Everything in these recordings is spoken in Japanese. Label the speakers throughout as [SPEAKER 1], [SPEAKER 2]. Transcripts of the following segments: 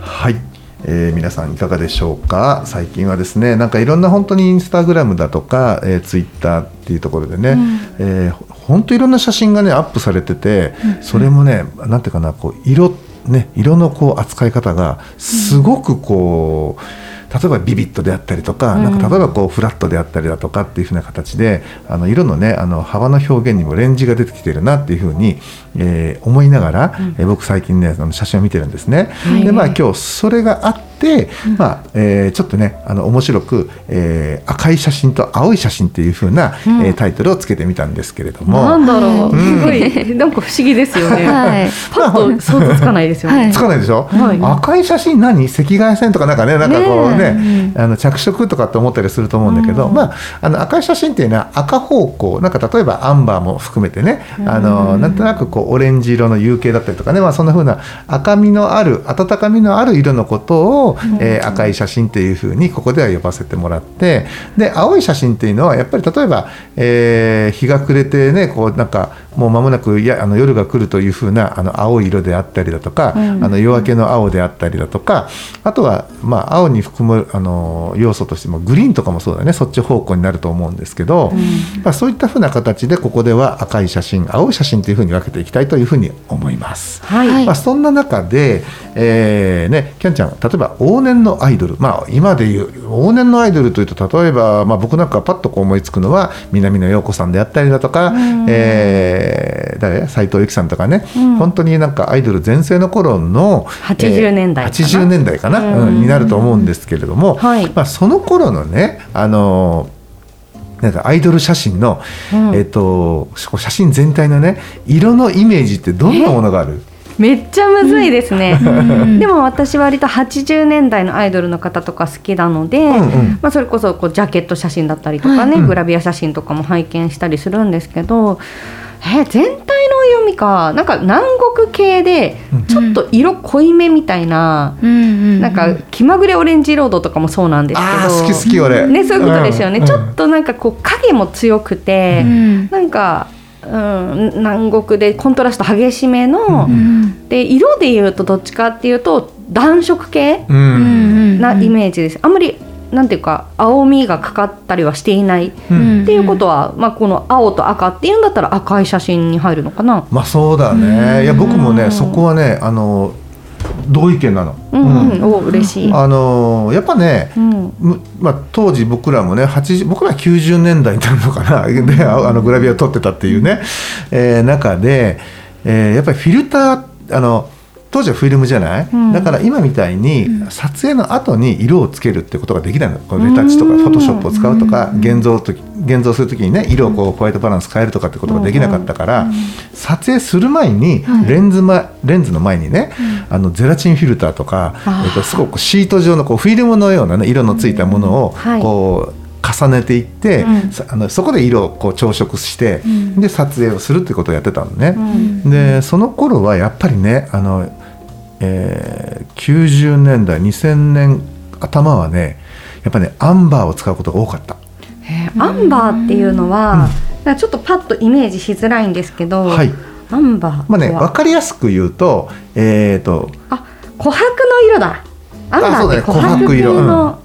[SPEAKER 1] はい、えー皆さんいかがでしょうか？最近はですね、なんかいろんな本当にインスタグラムだとか、えー、ツイッターっていうところでね、えー本当いろんな写真がねアップされてて、それもね、なんていうかな、こう色ね色のこう扱い方がすごくこう。例えばビビットであったりとか,、なんか例えばこうフラットであったりだとかっていうふうな形であの色のねあの幅の表現にもレンジが出てきてるなっていうふうに、えー思いながら、えー僕最近ねあの写真を見てるんですね。でまあ今日それがあって、まあえーちょっとねあの面白く、えー赤い写真と青い写真っていうふうな、えータイトルをつけてみたんですけれども。
[SPEAKER 2] なんだろう、
[SPEAKER 1] うん。
[SPEAKER 2] すごい、なんか不思議ですよね。
[SPEAKER 3] はい。
[SPEAKER 2] パッと想像つかないですよね。
[SPEAKER 3] はい。
[SPEAKER 1] つかないでしょ、
[SPEAKER 2] はい。
[SPEAKER 1] 赤い写真何？赤外線とかなんかねなんかこうねあの着色とかって思ったりすると思うんだけど、まあ、あの赤い写真っていうのは赤方向なんか例えばアンバーも含めてねあのなんとなくこうオレンジ色の有形だったりとかね、まあ、そんな風な赤みのある温かみのある色のことを、えー赤い写真っていう風にここでは呼ばせてもらってで青い写真っていうのはやっぱり例えば、えー日が暮れてねこうなんかもう間もなくいやあの夜が来るという風なあの青い色であったりだとか、あの夜明けの青であったりだとかあとは、まあ、青に含むあの要素としてもグリーンとかもそうだねそっち方向になると思うんですけど、まあ、そういった風な形でここでは赤い写真青い写真という風に分けていきたいという風に思います。
[SPEAKER 2] はい。
[SPEAKER 3] はい
[SPEAKER 1] まあ、そんな中で、えーね、キャンちゃん例えば往年のアイドル、まあ、今でいう往年のアイドルというと例えば、まあ、僕なんかパッとこう思いつくのは南野陽子さんであったりだとか、えー誰？斉藤由貴さんとかね、本当になんかアイドル全盛の頃の
[SPEAKER 2] 80年代かな。
[SPEAKER 1] 80年代かな、うん。になると思うんですけれども、
[SPEAKER 2] はい。
[SPEAKER 1] まあ、その頃のねあのなんかアイドル写真の、
[SPEAKER 2] うん。
[SPEAKER 1] えっと写真全体のね色のイメージってどんなものがある？
[SPEAKER 2] めっちゃむずいですね。でも私割と80年代のアイドルの方とか好きなので、
[SPEAKER 1] うんうん。
[SPEAKER 2] まあ、それこそこうジャケット写真だったりとかね、
[SPEAKER 1] うん。
[SPEAKER 2] グラビア写真とかも拝見したりするんですけど、え全体の読みかなんか南国系で
[SPEAKER 1] うん。
[SPEAKER 2] ちょっと色濃いめみたいな、
[SPEAKER 3] うんうん。
[SPEAKER 2] なんか気まぐれオレンジロードとかもそうなんですけど。
[SPEAKER 1] 好き好き俺。
[SPEAKER 2] ね、そういうことですよね、
[SPEAKER 1] うん。
[SPEAKER 2] ちょっとなんかこう影も強くて、
[SPEAKER 3] うん。
[SPEAKER 2] なんか、うん、南国でコントラスト激しめの、
[SPEAKER 3] うん。
[SPEAKER 2] で色でいうとどっちかっていうと暖色系
[SPEAKER 1] うん
[SPEAKER 3] うん。
[SPEAKER 2] なイメージです、あんまりなんていうか青みがかかったりはしていない、
[SPEAKER 1] うん
[SPEAKER 2] っていうことは、まあ、この青と赤っていうんだったら赤い写真に入るのかな。
[SPEAKER 1] まあそうだねいや僕もねそこはねあの同意見なの。
[SPEAKER 2] うん。うん。
[SPEAKER 1] うん
[SPEAKER 2] お嬉しい。
[SPEAKER 1] あのやっぱね、
[SPEAKER 2] うん。
[SPEAKER 1] むまあ、当時僕らもね80僕らは90年代になるのかな。でああのグラビアを撮ってたっていうね、えー中で、えーやっぱりフィルターあの当時はフィルムじゃない、
[SPEAKER 2] うん。
[SPEAKER 1] だから今みたいに撮影の後に色をつけるってことができないの。このレタッチとか
[SPEAKER 2] うん。
[SPEAKER 1] フォトショップを使うとか現像とき現像するときにね色をこうホワイトバランス変えるとかってことができなかったから、撮影する前にレンズ,、ま、レンズの前にね、あのゼラチンフィルターとか、えっとすごくシート状のこうフィルムのような、ね、色のついたものを
[SPEAKER 2] はい。
[SPEAKER 1] こう重ねていって、
[SPEAKER 2] うん。
[SPEAKER 1] さあのそこで色をこう調色して、で撮影をするってことをやってたのね。
[SPEAKER 2] うん。
[SPEAKER 1] でその頃はやっぱりねあの、えー90年代2000年頭はねやっぱねアンバーを使うことが多かった。
[SPEAKER 2] えーアンバーっていうのは、なんかちょっとパッとイメージしづらいんですけど、
[SPEAKER 1] はい。
[SPEAKER 2] アンバー
[SPEAKER 1] まあね分かりやすく言うと,、えー、と
[SPEAKER 2] あ琥珀の色だ。アンバーって琥珀
[SPEAKER 1] 色。
[SPEAKER 2] の、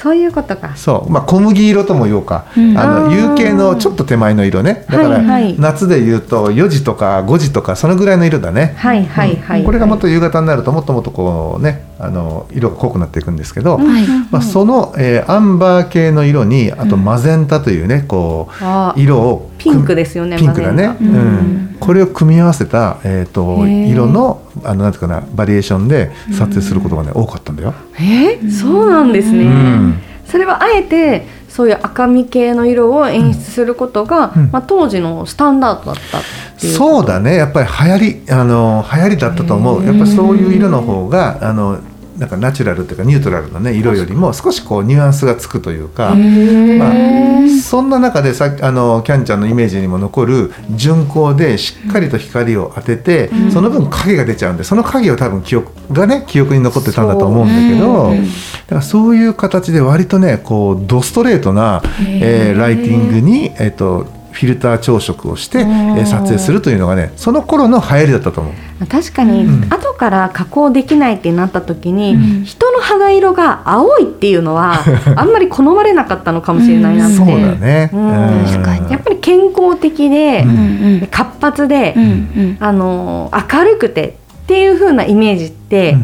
[SPEAKER 2] そういうことか。
[SPEAKER 1] そう、まあ、小麦色とも言おうか、
[SPEAKER 3] うん。
[SPEAKER 1] あの有形のちょっと手前の色ね。だから、夏で言うと4時とか5時とかそのぐらいの色だね。
[SPEAKER 2] はいはいはい、
[SPEAKER 1] これがもっと夕方になるともっともっとこうねあの色が濃くなっていくんですけど、
[SPEAKER 3] はい。
[SPEAKER 1] まあ、その、えーアンバー系の色にあとマゼンタというねこ
[SPEAKER 2] あ
[SPEAKER 1] う色を
[SPEAKER 2] ピンクですよね
[SPEAKER 1] ピンクだね、うん。
[SPEAKER 3] うん。
[SPEAKER 1] これを組み合わせた、えー、と色のあのなんていうかなバリエーションで撮影することがね、多かったんだよ。
[SPEAKER 2] ガえー？そうなんですね、
[SPEAKER 1] うん。
[SPEAKER 2] それはあえてそういう赤み系の色を演出することが、
[SPEAKER 1] うん。
[SPEAKER 2] まあ、当時のスタンダードだったっていう
[SPEAKER 1] そうだね。やっぱり流行りあの流行りだったと思う。やっぱりそういう色の方があのなんかナチュラルっていうかニュートラルなね色よりも少しこうニュアンスがつくというか、まあ、そんな中でさあのキャンちゃんのイメージにも残る純光でしっかりと光を当てて、その分影が出ちゃうんでその影を多分記憶がね記憶に残ってたんだと思うんだけど、
[SPEAKER 3] うん。
[SPEAKER 1] だからそういう形で割とねこうドストレートな、えーライティングに、えー、とフィルター調色をして、えー撮影するというのがねその頃の流行りだったと思う。
[SPEAKER 2] 確かに、
[SPEAKER 1] うん。
[SPEAKER 2] 後から加工できないってなった時に、
[SPEAKER 3] うん。
[SPEAKER 2] 人の肌色が青いっていうのは あんまり好まれなかったのかもしれないなって、
[SPEAKER 1] そうだね、
[SPEAKER 2] うん。
[SPEAKER 1] うん。
[SPEAKER 3] 確かに。
[SPEAKER 2] やっぱり健康的で、活発で、あの明るくてっていう風なイメージって、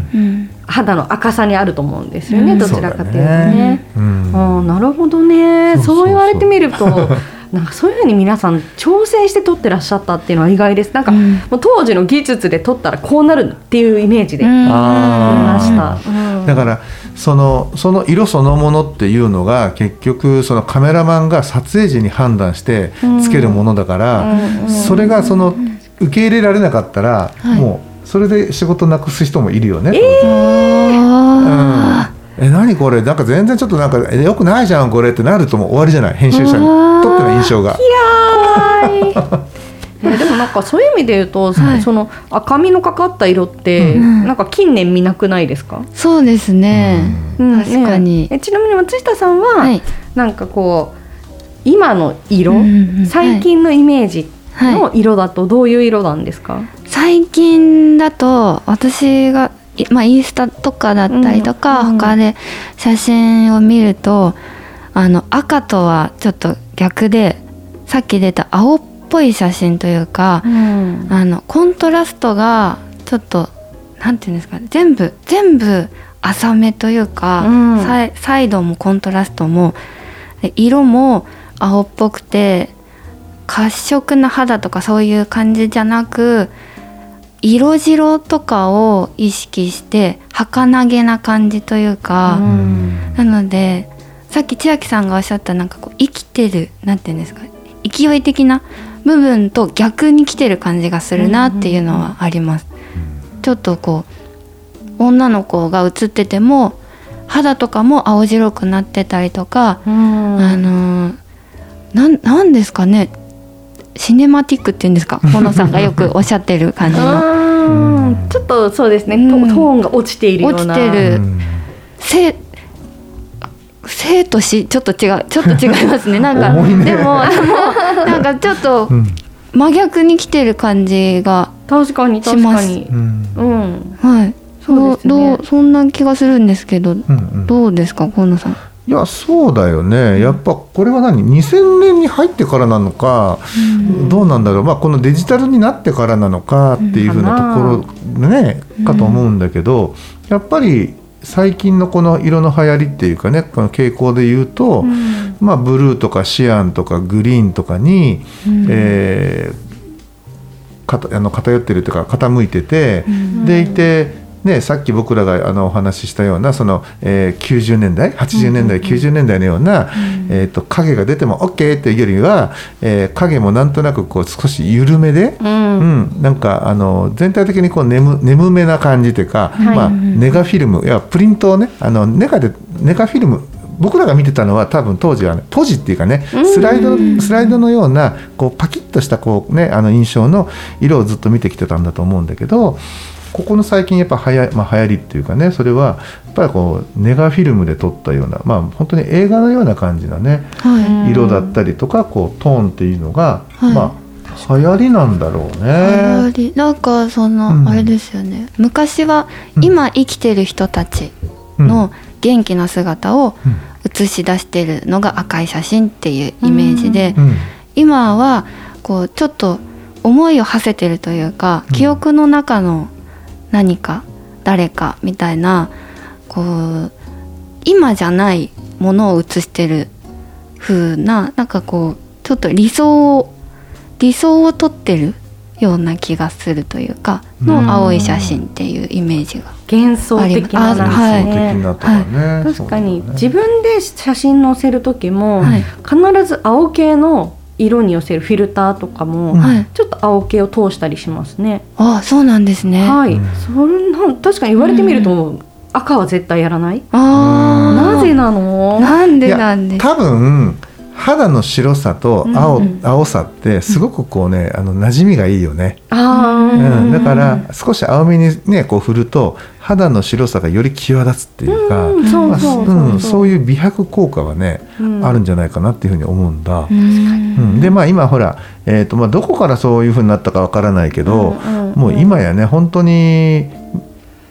[SPEAKER 2] 肌の赤さにあると思うんですよね、
[SPEAKER 3] うん。
[SPEAKER 2] どちらかというとね。
[SPEAKER 1] うん。
[SPEAKER 2] ああなるほどね。
[SPEAKER 1] そうそうそう。
[SPEAKER 2] そう言われてみるとなんかそういうふうに皆さん調整して撮ってらっしゃったっていうのは意外です。なんか、
[SPEAKER 3] うん。
[SPEAKER 2] もう当時の技術で撮ったらこうなるっていうイメージで
[SPEAKER 3] うん。
[SPEAKER 2] 見ました、うん。
[SPEAKER 1] だからそのその色そのものっていうのが結局そのカメラマンが撮影時に判断してつけるものだから、
[SPEAKER 2] うん。
[SPEAKER 1] それがその受け入れられなかったら、
[SPEAKER 3] はい。
[SPEAKER 1] もうそれで仕事なくす人もいるよね。
[SPEAKER 3] あ
[SPEAKER 1] うん、え何これ？なんか全然ちょっとなんかえよくないじゃんこれってなるともう終わりじゃない？編集者に。とっての印象が。
[SPEAKER 2] えでもなんかそういう意味で言うと、
[SPEAKER 3] はい。
[SPEAKER 2] その赤みのかかった色って、
[SPEAKER 3] うん。
[SPEAKER 2] なんか近年見なくないですか、
[SPEAKER 3] ーそうですね。
[SPEAKER 2] うん。
[SPEAKER 3] 確かに。
[SPEAKER 2] ね。えちなみに松下さんは、
[SPEAKER 3] はい。
[SPEAKER 2] なんかこう今の色、
[SPEAKER 3] うん
[SPEAKER 2] 最近のイメージ
[SPEAKER 3] はい
[SPEAKER 2] の色だとどういう色なんですか、
[SPEAKER 3] 最近だと私が、いまあ、インスタとかだったりとか、
[SPEAKER 2] うんうん
[SPEAKER 3] 他で写真を見るとあの赤とはちょっと逆でさっき出た青っぽい写真というか、
[SPEAKER 2] うん。
[SPEAKER 3] あのコントラストがちょっとなんていうんですかね全部全部浅めというか、
[SPEAKER 2] うん。
[SPEAKER 3] サイサイドもコントラストもで色も青っぽくて褐色な肌とかそういう感じじゃなく色白とかを意識して儚げな感じというか、
[SPEAKER 2] うん。
[SPEAKER 3] なのでさっき千秋さんがおっしゃったなんかこう生きてるなんていうんですか勢い的な部分と逆に来てる感じがするなっていうのはあります。ちょっとこう女の子が映ってても肌とかも青白くなってたりとか、
[SPEAKER 2] うん。
[SPEAKER 3] あのーなんなんですかねシネマティックっていうんですか 河野さんがよくおっしゃってる感じの
[SPEAKER 2] うん。ちょっとそうですね、ト
[SPEAKER 3] うん。
[SPEAKER 2] トーンが落ちているような。
[SPEAKER 3] 落ちてる。
[SPEAKER 1] うん。
[SPEAKER 3] 生生と死ちょっと違う。ちょっと違いますね。なんか
[SPEAKER 1] 重いね。
[SPEAKER 3] でもでもなんかちょっと
[SPEAKER 1] うん。
[SPEAKER 3] 真逆に来てる感じが
[SPEAKER 2] 確かに確かに。
[SPEAKER 1] うん。
[SPEAKER 2] うん。
[SPEAKER 3] はい。
[SPEAKER 2] そうですね。
[SPEAKER 3] どうどうそんな気がするんですけど
[SPEAKER 1] うんうん。
[SPEAKER 3] どうですか河野さん
[SPEAKER 1] いやそうだよね。やっぱこれは何？2000年に入ってからなのか、どうなんだろう、まあ、このデジタルになってからなのかっていうふうなところね、かと思うんだけどやっぱり最近のこの色の流行りっていうかねこの傾向で言うと、まあ、ブルーとかシアンとかグリーンとかに、えーかたあの偏ってるというか傾いてて、でいて、ね、さっき僕らがあのお話ししたようなその、えー90年代80年代、90年代のような、えー、と影が出ても OK っていうよりは、えー影もなんとなくこう少し緩めで、
[SPEAKER 2] うん。
[SPEAKER 1] うん、なんかあの全体的にこう眠眠めな感じというか、
[SPEAKER 2] はい。
[SPEAKER 1] まあ、ネガフィルムいやプリントをねあのネガでネガフィルム僕らが見てたのは多分当時は、ね、ポジっていうかねスライドスライドのようなこうパキッとしたこう、ね、あの印象の色をずっと見てきてたんだと思うんだけどここの最近やっぱはや、まあ、流行りっていうかねそれはやっぱりこうネガフィルムで撮ったようなまあ本当に映画のような感じなね
[SPEAKER 3] はい。
[SPEAKER 1] 色だったりとかこうトーンっていうのが、
[SPEAKER 3] はい。
[SPEAKER 1] まあ流行りなんだろうね。
[SPEAKER 3] やり。なんかその、
[SPEAKER 1] うん。
[SPEAKER 3] あれですよね。昔は
[SPEAKER 1] うん。
[SPEAKER 3] 今生きてる人たちの元気な姿を映し出してるのが赤い写真っていうイメージで、
[SPEAKER 1] うん。
[SPEAKER 3] 今はこうちょっと思いを馳せてるというか、
[SPEAKER 1] うん。
[SPEAKER 3] 記憶の中の何か誰かみたいなこう今じゃないものを映してる風ななんかこうちょっと理想理想を撮ってるような気がするというかの青い写真っていうイメージが
[SPEAKER 2] 幻想的ななん
[SPEAKER 3] はい。
[SPEAKER 2] 確かに、自分で写真載せる時も、
[SPEAKER 3] はい。
[SPEAKER 2] 必ず青系の色に寄せるフィルターとかも、ちょっと青系を通したりしますね。
[SPEAKER 3] あそうなんですね、
[SPEAKER 2] はい、
[SPEAKER 1] うん。
[SPEAKER 2] そんな確かに言われてみると、赤は絶対やらない？
[SPEAKER 3] あー。
[SPEAKER 2] なぜなの？
[SPEAKER 3] なんでなんです
[SPEAKER 1] 多分肌の白さと青,、
[SPEAKER 2] うん。
[SPEAKER 1] 青さってすごくこうねあの馴染みがいいよね、
[SPEAKER 2] あ
[SPEAKER 1] う
[SPEAKER 2] ー
[SPEAKER 1] ん。だから少し青みにねこう振ると肌の白さがより際立つっていうか、
[SPEAKER 2] うんそう
[SPEAKER 1] いう美白効果はね、
[SPEAKER 2] うん。
[SPEAKER 1] あるんじゃないかなっていうふうに思うんだ。
[SPEAKER 3] うん。
[SPEAKER 1] うん。でまあ今ほら、えーとまあ、どこからそういうふうになったかわからないけど、もう今やね本当に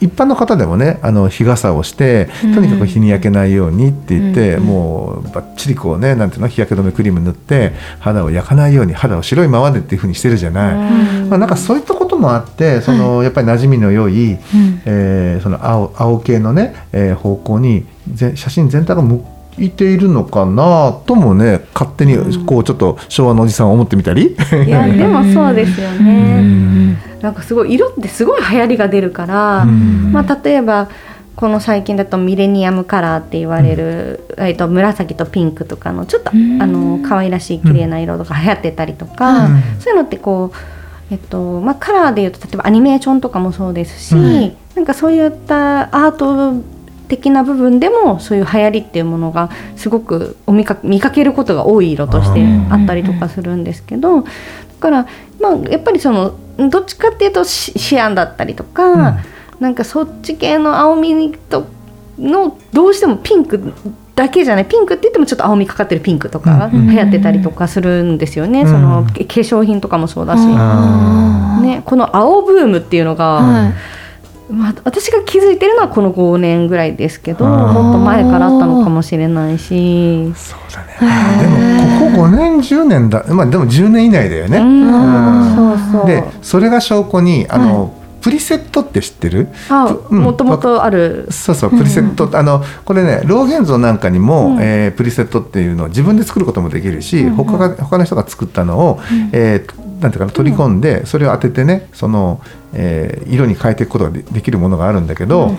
[SPEAKER 1] 一般の方でもねあの日傘をしてとにかく日に焼けないようにって言って、
[SPEAKER 3] うん
[SPEAKER 1] もうバッチリこうねなんていうの日焼け止めクリーム塗って肌を焼かないように肌を白いままでっていうふうにしてるじゃない。
[SPEAKER 2] うん。
[SPEAKER 1] まあ、なんかそういったこともあってその、やっぱり馴染みの良い、
[SPEAKER 3] うん。
[SPEAKER 1] えーその青青系のね、えー方向にぜ写真全体が向いているのかなともね勝手にこうちょっと昭和のおじさんは思ってみたり。
[SPEAKER 2] いや でもそうですよ
[SPEAKER 1] う
[SPEAKER 2] ね。
[SPEAKER 1] ん。
[SPEAKER 2] なんかすごい色ってすごい流行りが出るから、
[SPEAKER 1] うん。
[SPEAKER 2] まあ例えばこの最近だとミレニアムカラーって言われる、えっと紫とピンクとかのちょっと、
[SPEAKER 3] うん。
[SPEAKER 2] あの可愛らしい綺麗な色とか流行ってたりとか、
[SPEAKER 1] うん。
[SPEAKER 2] そういうのってこうえっとまあカラーでいうと例えばアニメーションとかもそうですし、
[SPEAKER 1] うん。
[SPEAKER 2] なんかそういったアート的な部分でもそういう流行りっていうものがすごくお見か見かけることが多い色としてあったりとかするんですけどだからまあやっぱりそのどっちかっていうとシシアンだったりとか、
[SPEAKER 1] うん。
[SPEAKER 2] なんかそっち系の青みとのどうしてもピンクだけじゃないピンクって言ってもちょっと青みかかってるピンクとか
[SPEAKER 1] うん。
[SPEAKER 2] 流行ってたりとかするんですよね、
[SPEAKER 1] うん。
[SPEAKER 2] その化粧品とかもそうだし、ね、この青ブームっていうのが、
[SPEAKER 3] はい
[SPEAKER 2] まあ、私が気づいてるのはこの5年ぐらいですけどもっと前からあったのかもしれないし。
[SPEAKER 1] そうだね。でもここ5年10年だ。まあでも10年以内だよね。でそれが証拠にあの、プリセットって知ってる？
[SPEAKER 2] もともとある、
[SPEAKER 1] そうそうプリセット、あのこれね老現像なんかにも、
[SPEAKER 2] うん。
[SPEAKER 1] えープリセットっていうのを自分で作ることもできるし、
[SPEAKER 2] うん。うん
[SPEAKER 1] 他が他の人が作ったのを、えーなんていうかな取り込んで、それを当ててねその、えー色に変えていくことがでできるものがあるんだけど、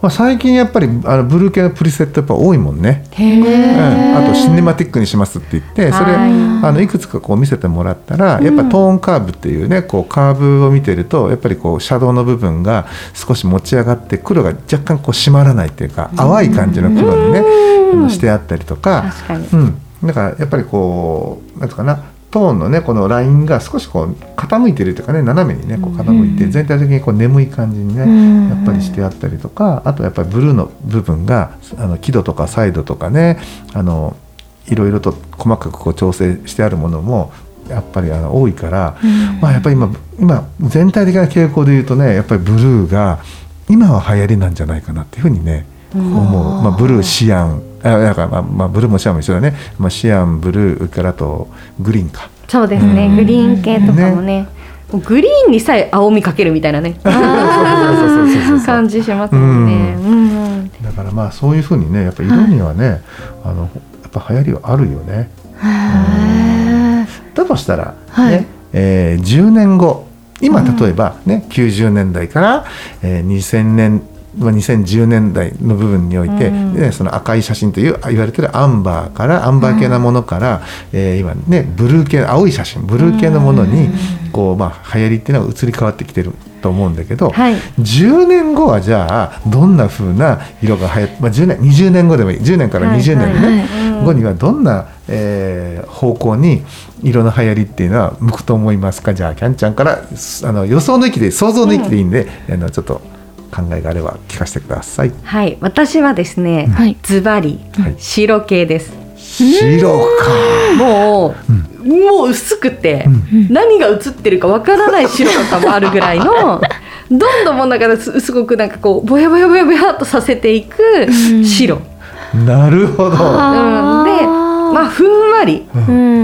[SPEAKER 1] まあ、最近やっぱりあのブルー系のプリセットやっぱ多いもんね。うん、あとシネマティックにしますって言ってそれ
[SPEAKER 2] はい
[SPEAKER 1] あのいくつかこう見せてもらったらやっぱトーンカーブっていうねこうカーブを見てるとやっぱりこうシャドウの部分が少し持ち上がって黒が若干こう締まらないっていうか淡い感じの黒にねしてあったりとか。
[SPEAKER 2] 確かに、
[SPEAKER 1] うん、だからやっぱりこうなんつうかなトーンのねこのラインが少しこう傾いてるというかね斜めにねこう傾いて全体的にこう眠い感じにね
[SPEAKER 3] うん。
[SPEAKER 1] やっぱりしてあったりとかあとやっぱりブルーの部分があの輝度とかサイドとかねあのいろいろと細かくこう調整してあるものもやっぱりあの多いから、まあやっぱり今今全体的な傾向で言うとねやっぱりブルーが今は流行りなんじゃないかなっていうふうにね思う、まあ、ブルーシアン。あだからまあ、まあ、ブルーもシアンも一緒だね、まあ、シアンブルーからあとグリーンか。
[SPEAKER 2] そうですね、
[SPEAKER 1] うん。
[SPEAKER 2] グリーン系とかもね。もうグリーンにさえ青みかけるみたいなね。
[SPEAKER 1] そうそうそうそうそう
[SPEAKER 2] 感じしますもんね。うん。うん
[SPEAKER 1] だからまあそういうふうにねやっぱ色にはね、あのやっぱ流行りはあるよね。だとしたら、ね
[SPEAKER 3] はい。
[SPEAKER 1] えー10年後。今例えばね、90年代から、えー2000年まあ2010年代の部分において、
[SPEAKER 2] うん。
[SPEAKER 1] ねその赤い写真という言われてるアンバーからアンバー系なものから、えー今ねブルー系青い写真ブルー系のものにこう、まあ、流行りっていうのが移り変わってきてると思うんだけど、
[SPEAKER 2] はい。
[SPEAKER 1] 10年後はじゃあどんな風な色が流行って、まあ、10年20年後でもいい。10年から20年ね、後にはどんな、えー方向に色の流行りっていうのは向くと思いますか？じゃあキャンちゃんからすあの予想の域で想像の域でいいんで、あのちょっと考えがあれば聞かせてください。
[SPEAKER 2] はい、私はですね、
[SPEAKER 3] はい。
[SPEAKER 2] ズバリ
[SPEAKER 1] はい。
[SPEAKER 2] 白系です。
[SPEAKER 1] 白か。
[SPEAKER 2] もう、もう薄くて、
[SPEAKER 1] うん。
[SPEAKER 2] 何が映ってるかわからない白さもあるぐらいの どんどんもうなんかすすごくなんかこうぼやぼやぼやぼやっとさせていく
[SPEAKER 3] うん。
[SPEAKER 2] 白、
[SPEAKER 1] なるほど。
[SPEAKER 2] うん。でまあふんわり、
[SPEAKER 3] うん。うん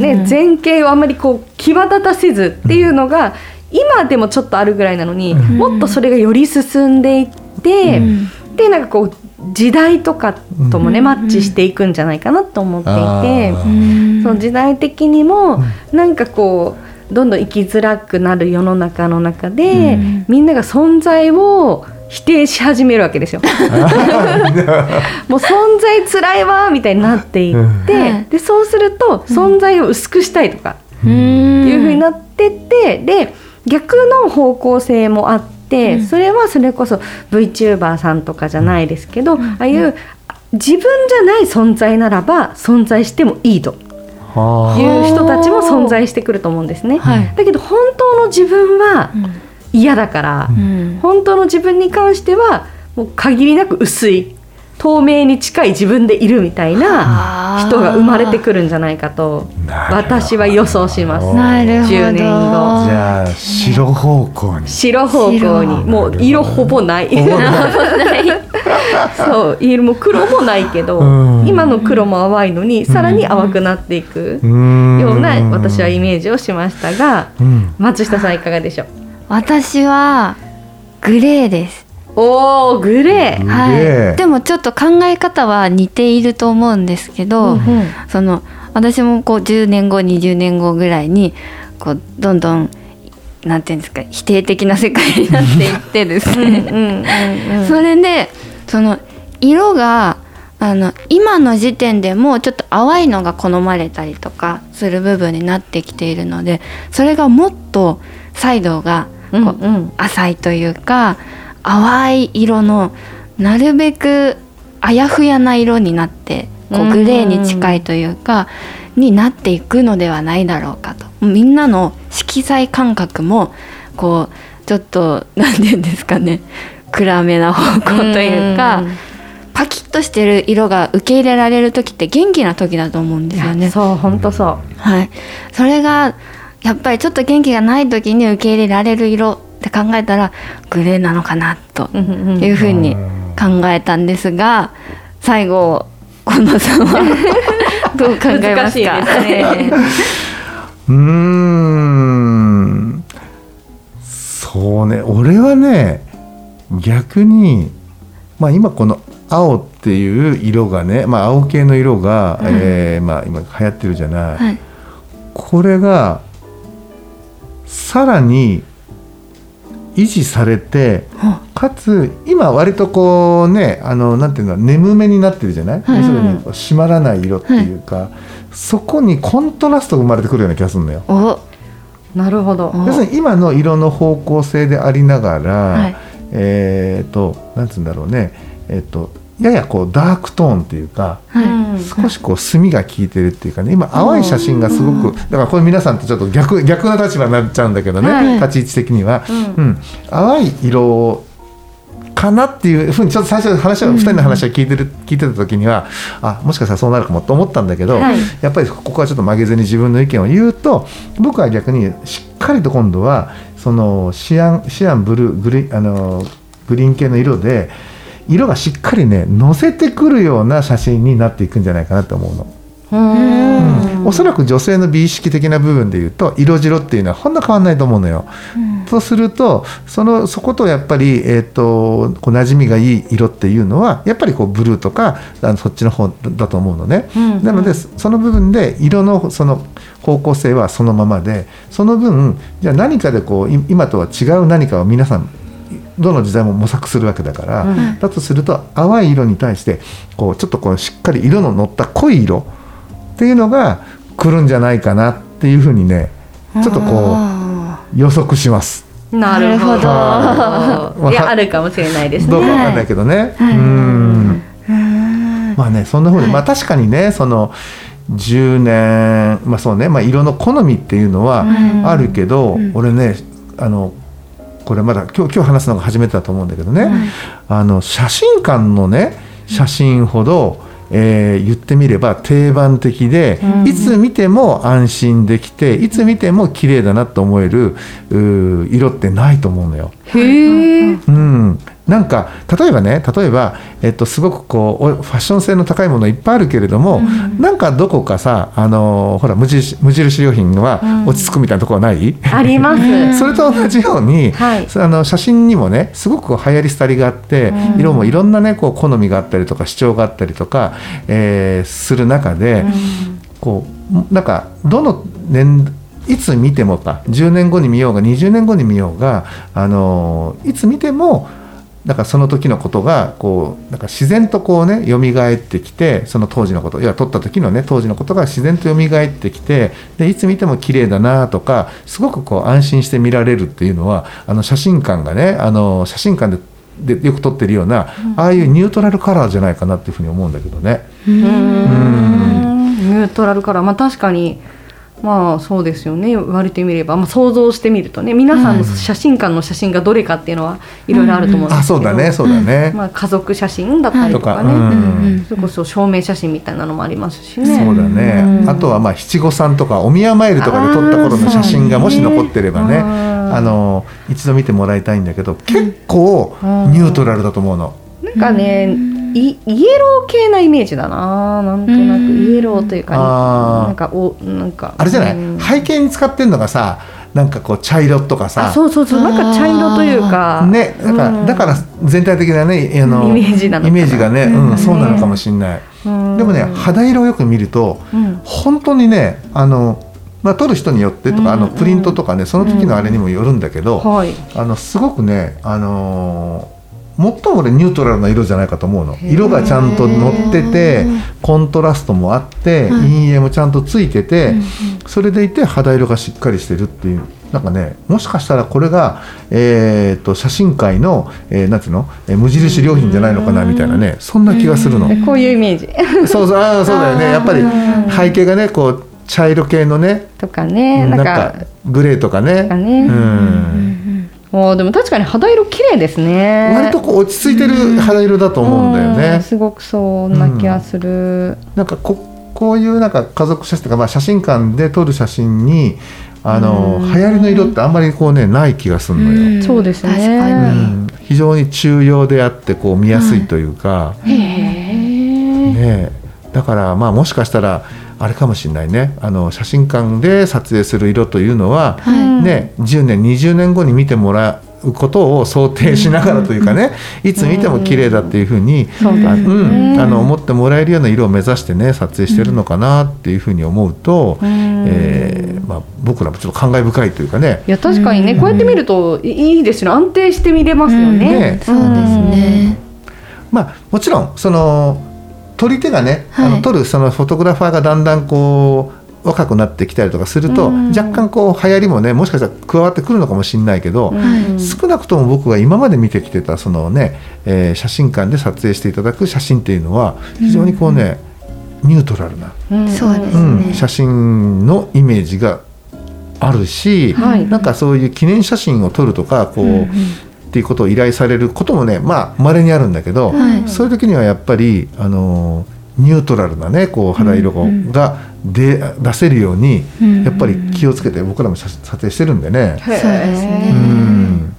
[SPEAKER 2] ね、前景をあまりこう際立たせずっていうのが、今でもちょっとあるぐらいなのに、
[SPEAKER 1] うん。
[SPEAKER 2] もっとそれがより進んでいって、
[SPEAKER 3] うん。
[SPEAKER 2] でなんかこう時代とかともね、マッチしていくんじゃないかなと思っていて、その時代的にもなんかこうどんどん生きづらくなる世の中の中で、みんなが存在を否定し始めるわけですよ。もう存在つらいわみたいになっていって、でそうすると存在を薄くしたいとかっていうふうになってってで逆の方向性もあって、それはそれこそ VTuber さんとかじゃないですけど、ああいう自分じゃない存在ならば存在してもいいと。いう人たちも存在してくると思うんですね。だけど本当の自分は、嫌だから、うん、本当の自分に関してはもう限りなく薄い透明に近い自分でいるみたいな人が生まれてくるんじゃないかと私は予想します。
[SPEAKER 3] なるほど。10年
[SPEAKER 1] 後。じゃあ白方向に。
[SPEAKER 2] 白方向に。もう色ほぼない。そう。色も黒もないけど今の黒も淡いのにさらに淡くなっていくような私はイメージをしましたが松下さんいかがでしょう？
[SPEAKER 3] 私はグレーです
[SPEAKER 2] おおグレー。
[SPEAKER 3] はい。でもちょっと考え方は似ていると思うんですけど、うんうん、その私もこう10年後20年後ぐらいにこうどんどんなんていうんですか否定的な世界になっていってですね。それでその色があの今の時点でもちょっと淡いのが好まれたりとかする部分になってきているのでそれがもっと彩度がこう、うんうん、浅いというか淡い色のなるべくあやふやな色になってこうグレーに近いというか、になっていくのではないだろうかとみんなの色彩感覚もこうちょっと何て言うんですかね暗めな方向というか。パキッとしてる色が受け入れられる時って元気な時だと思うんですよね。
[SPEAKER 2] そう本当そう。
[SPEAKER 3] はい。それがやっぱりちょっと元気がない時に受け入れられる色って考えたらグレーなのかなというふうに考えたんですが最後近藤さんは どう考えますか？ね、
[SPEAKER 1] うん。そうね。俺はね逆にまあ今この青っていう色がね、まあ、青系の色が、うん、えー、まあ、今流行ってるじゃない、はい、これがさらに維持されて、かつ今割とこうねあのなんていうの眠めになってるじゃない、要するに締まらない色っていうか、はい、そこにコントラストが生まれてくるような気がするのよ。
[SPEAKER 2] なるほど。
[SPEAKER 1] 要するに今の色の方向性でありながら、はい、えっ、ー、となんつうんだろうね。えっ、ー、とややこうダークトーンっていうか、はい、少しこう墨が効いてるっていうかね。今淡い写真がすごくだからこれ皆さんとちょっと逆逆な立場になっちゃうんだけどね、はい、立ち位置的には、うん、うん、淡い色かなっていうふうにちょっと最初話は2人の話を聞いてる聞いてた時にはあもしかしたらそうなるかもと思ったんだけど、はい、やっぱりここはちょっと曲げずに自分の意見を言うと僕は逆にしっかりと今度はそのシアンシアンブルーグリあのグリーン系の色で色がしっかりね乗せてくるような写真になっていくんじゃないかなと思うの。うん、おそらく女性の美意識的な部分でいうと色白っていうのはほんの変わんないと思うのよ。うん、とするとそのそことやっぱり、えーと、こう馴染みがいい色っていうのはやっぱりこうブルーとかあのそっちの方だと思うのね。うん、なのでその部分で色のその方向性はそのままでその分じゃあ何かでこう今とは違う何かを皆さんどの時代も模索するわけだから、うん、だとすると淡い色に対してこうちょっとこうしっかり色の乗った濃い色っていうのが来るんじゃないかなっていうふうにねちょっとこう予測します。
[SPEAKER 2] なるほど。いやあるかもしれないですね。
[SPEAKER 1] どうかわかんないけどね。はい、うん。まあねそんなふうに、はい、まあ確かにねその。10年まあそうね、まあ、色の好みっていうのはあるけど、うん、俺ねあのこれまだ今日今日話すのが初めてだと思うんだけどね、はい、あの写真館のね写真ほど、えー、言ってみれば定番的で、うん、いつ見ても安心できていつ見ても綺麗だなと思える色ってないと思うのよ。
[SPEAKER 2] へ
[SPEAKER 1] うん、なんか例えばね例えば、えっと、すごくこうファッション性の高いものいっぱいあるけれども、うん、なんかどこかさあのほら無印無印良品は落ち着くみたいなところはない、
[SPEAKER 2] うん、あります。
[SPEAKER 1] それと同じように、はい、あの写真にもねすごく流行り廃りがあって、うん、色もいろんなねこう好みがあったりとか主張があったりとか、えー、する中で、こうなんかどの年いつ見てもか10年後に見ようが20年後に見ようがあのいつ見てもだからその時のことがこうなんか自然とこうね蘇ってきてその当時のこといや撮った時のね当時のことが自然と蘇ってきてでいつ見ても綺麗だなとかすごくこう安心して見られるっていうのはあの写真館がねあの写真館ででよく撮ってるような、ああいうニュートラルカラーじゃないかなっていうふうに思うんだけどね。うん。
[SPEAKER 2] ニュートラルカラー。まあ確かにまあそうですよね。言われてみれば、まあ、想像してみるとね。皆さんの写真館の写真がどれかっていうのはいろいろあると思うんですけど、うん。うん、あそうだね。そうだね、まあ、家族写真だったりとかね、はい。それこそ証明写真みたいなのもありますしね。
[SPEAKER 1] そうだね、うん、あとはまあ七五三とかお宮参りとかで撮った頃の写真がもし残ってればね。あの一度見てもらいたいんだけど結構ニュートラルだと思うの。
[SPEAKER 2] なんかね、イイエロー系なイメージだな。なんとなくイエローというか、なんかおなんか
[SPEAKER 1] あれじゃない、背景に使ってんのがさなんかこう茶色とかさ。
[SPEAKER 2] そうそうそう。なんか茶色というか。
[SPEAKER 1] ねだから、だから全体的なねあの
[SPEAKER 2] イメージなの
[SPEAKER 1] イメージがね、うんそうなのかもしれない、でもね肌色をよく見ると、本当にねあのまあ、撮る人によってとか、あのプリントとかねその時のあれにもよるんだけど、あのすごくね、あの最も俺ニュートラルな色じゃないかと思うの。色がちゃんと乗っててコントラストもあって、陰影もちゃんとついてて、それでいて肌色がしっかりしてるっていう。なんかねもしかしたらこれが、えーと、写真界の、えー、なんていうの、えー、無印良品じゃないのかなみたいなね。そんな気がするの。
[SPEAKER 2] こういうイメージ。
[SPEAKER 1] そうそうあそうだよね。やっぱり背景がねこう茶色系のね
[SPEAKER 2] とかね。
[SPEAKER 1] なんか。グレーとかね。かね。うん
[SPEAKER 2] あでも確かに肌色綺麗ですね。
[SPEAKER 1] 割とこう落ち着いてる肌色だと思うんだよね、
[SPEAKER 2] すごくそんな気がする、うん、
[SPEAKER 1] なんかここういうなんか家族写真とか、まあ、写真館で撮る写真にあの、うん、流行りの色ってあんまりこうねない気がするのよ、
[SPEAKER 2] うん、そうですね、
[SPEAKER 1] うん、非常に中庸であってこう見やすいというか、ねだからまあもしかしたらあれかもしれないね。あの写真館で撮影する色というのは、はい、ね、10年20年後に見てもらうことを想定しながらというかね、いつ見ても綺麗だっていうふうに、うん、あの思ってもらえるような色を目指してね撮影してるのかなっていうふうに思うと、うえー、まあ、僕らもちょっと感慨深いというかね。
[SPEAKER 2] いや確かにね、こうやって見るといいですよ安定して見れますよね。ね
[SPEAKER 3] そうですね。
[SPEAKER 1] まあ、もちろんその撮り手がね、はい、あの撮るそのフォトグラファーがだんだんこう若くなってきたりとかすると、うん、若干こう流行りもねもしかしたら加わってくるのかもしれないけど、うん、少なくとも僕が今まで見てきてたそのね、えー、写真館で撮影していただく写真っていうのは非常にこうね、うん、ニュートラルな、
[SPEAKER 3] うん
[SPEAKER 1] 写真のイメージがあるし、はい、なんかそういう記念写真を撮るとかこう、うんうんっていうことを依頼されることもねまあ稀にあるんだけど、はい、そういう時にはやっぱりあのニュートラルなねこう肌色がで、出せるように、やっぱり気をつけて僕らも撮影してるんでね。
[SPEAKER 3] そうですね。
[SPEAKER 1] うん。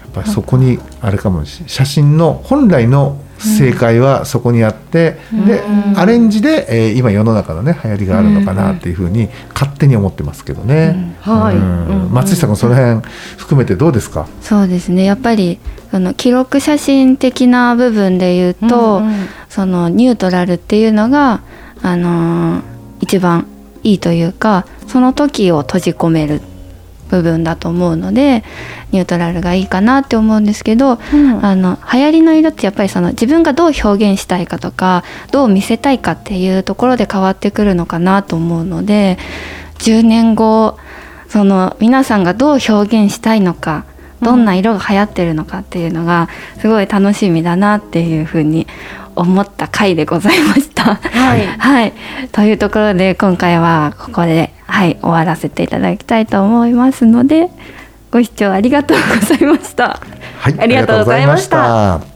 [SPEAKER 1] やっぱりそこにあれかもしれない写真の本来の正解はそこにあって、うん、でアレンジで、えー、今世の中のね流行りがあるのかなっていうふうに勝手に思ってますけどね、
[SPEAKER 2] うん、はい、
[SPEAKER 1] 松下君その辺含めてどうですか？
[SPEAKER 3] そうですね。やっぱりその記録写真的な部分で言うと、うんうん、そのニュートラルっていうのがあのー、一番いいというかその時を閉じ込める部分だと思うのでニュートラルがいいかなって思うんですけど、うん、あの流行りの色ってやっぱりその自分がどう表現したいかとかどう見せたいかっていうところで変わってくるのかなと思うので10年後その皆さんがどう表現したいのかどんな色が流行ってるのかっていうのがすごい楽しみだなっていうふうに思った回でございました。はい、はい、というところで今回はここで、はい、終わらせていただきたいと思いますのでご視聴ありがとうございました。
[SPEAKER 1] はい、ありがとうございました。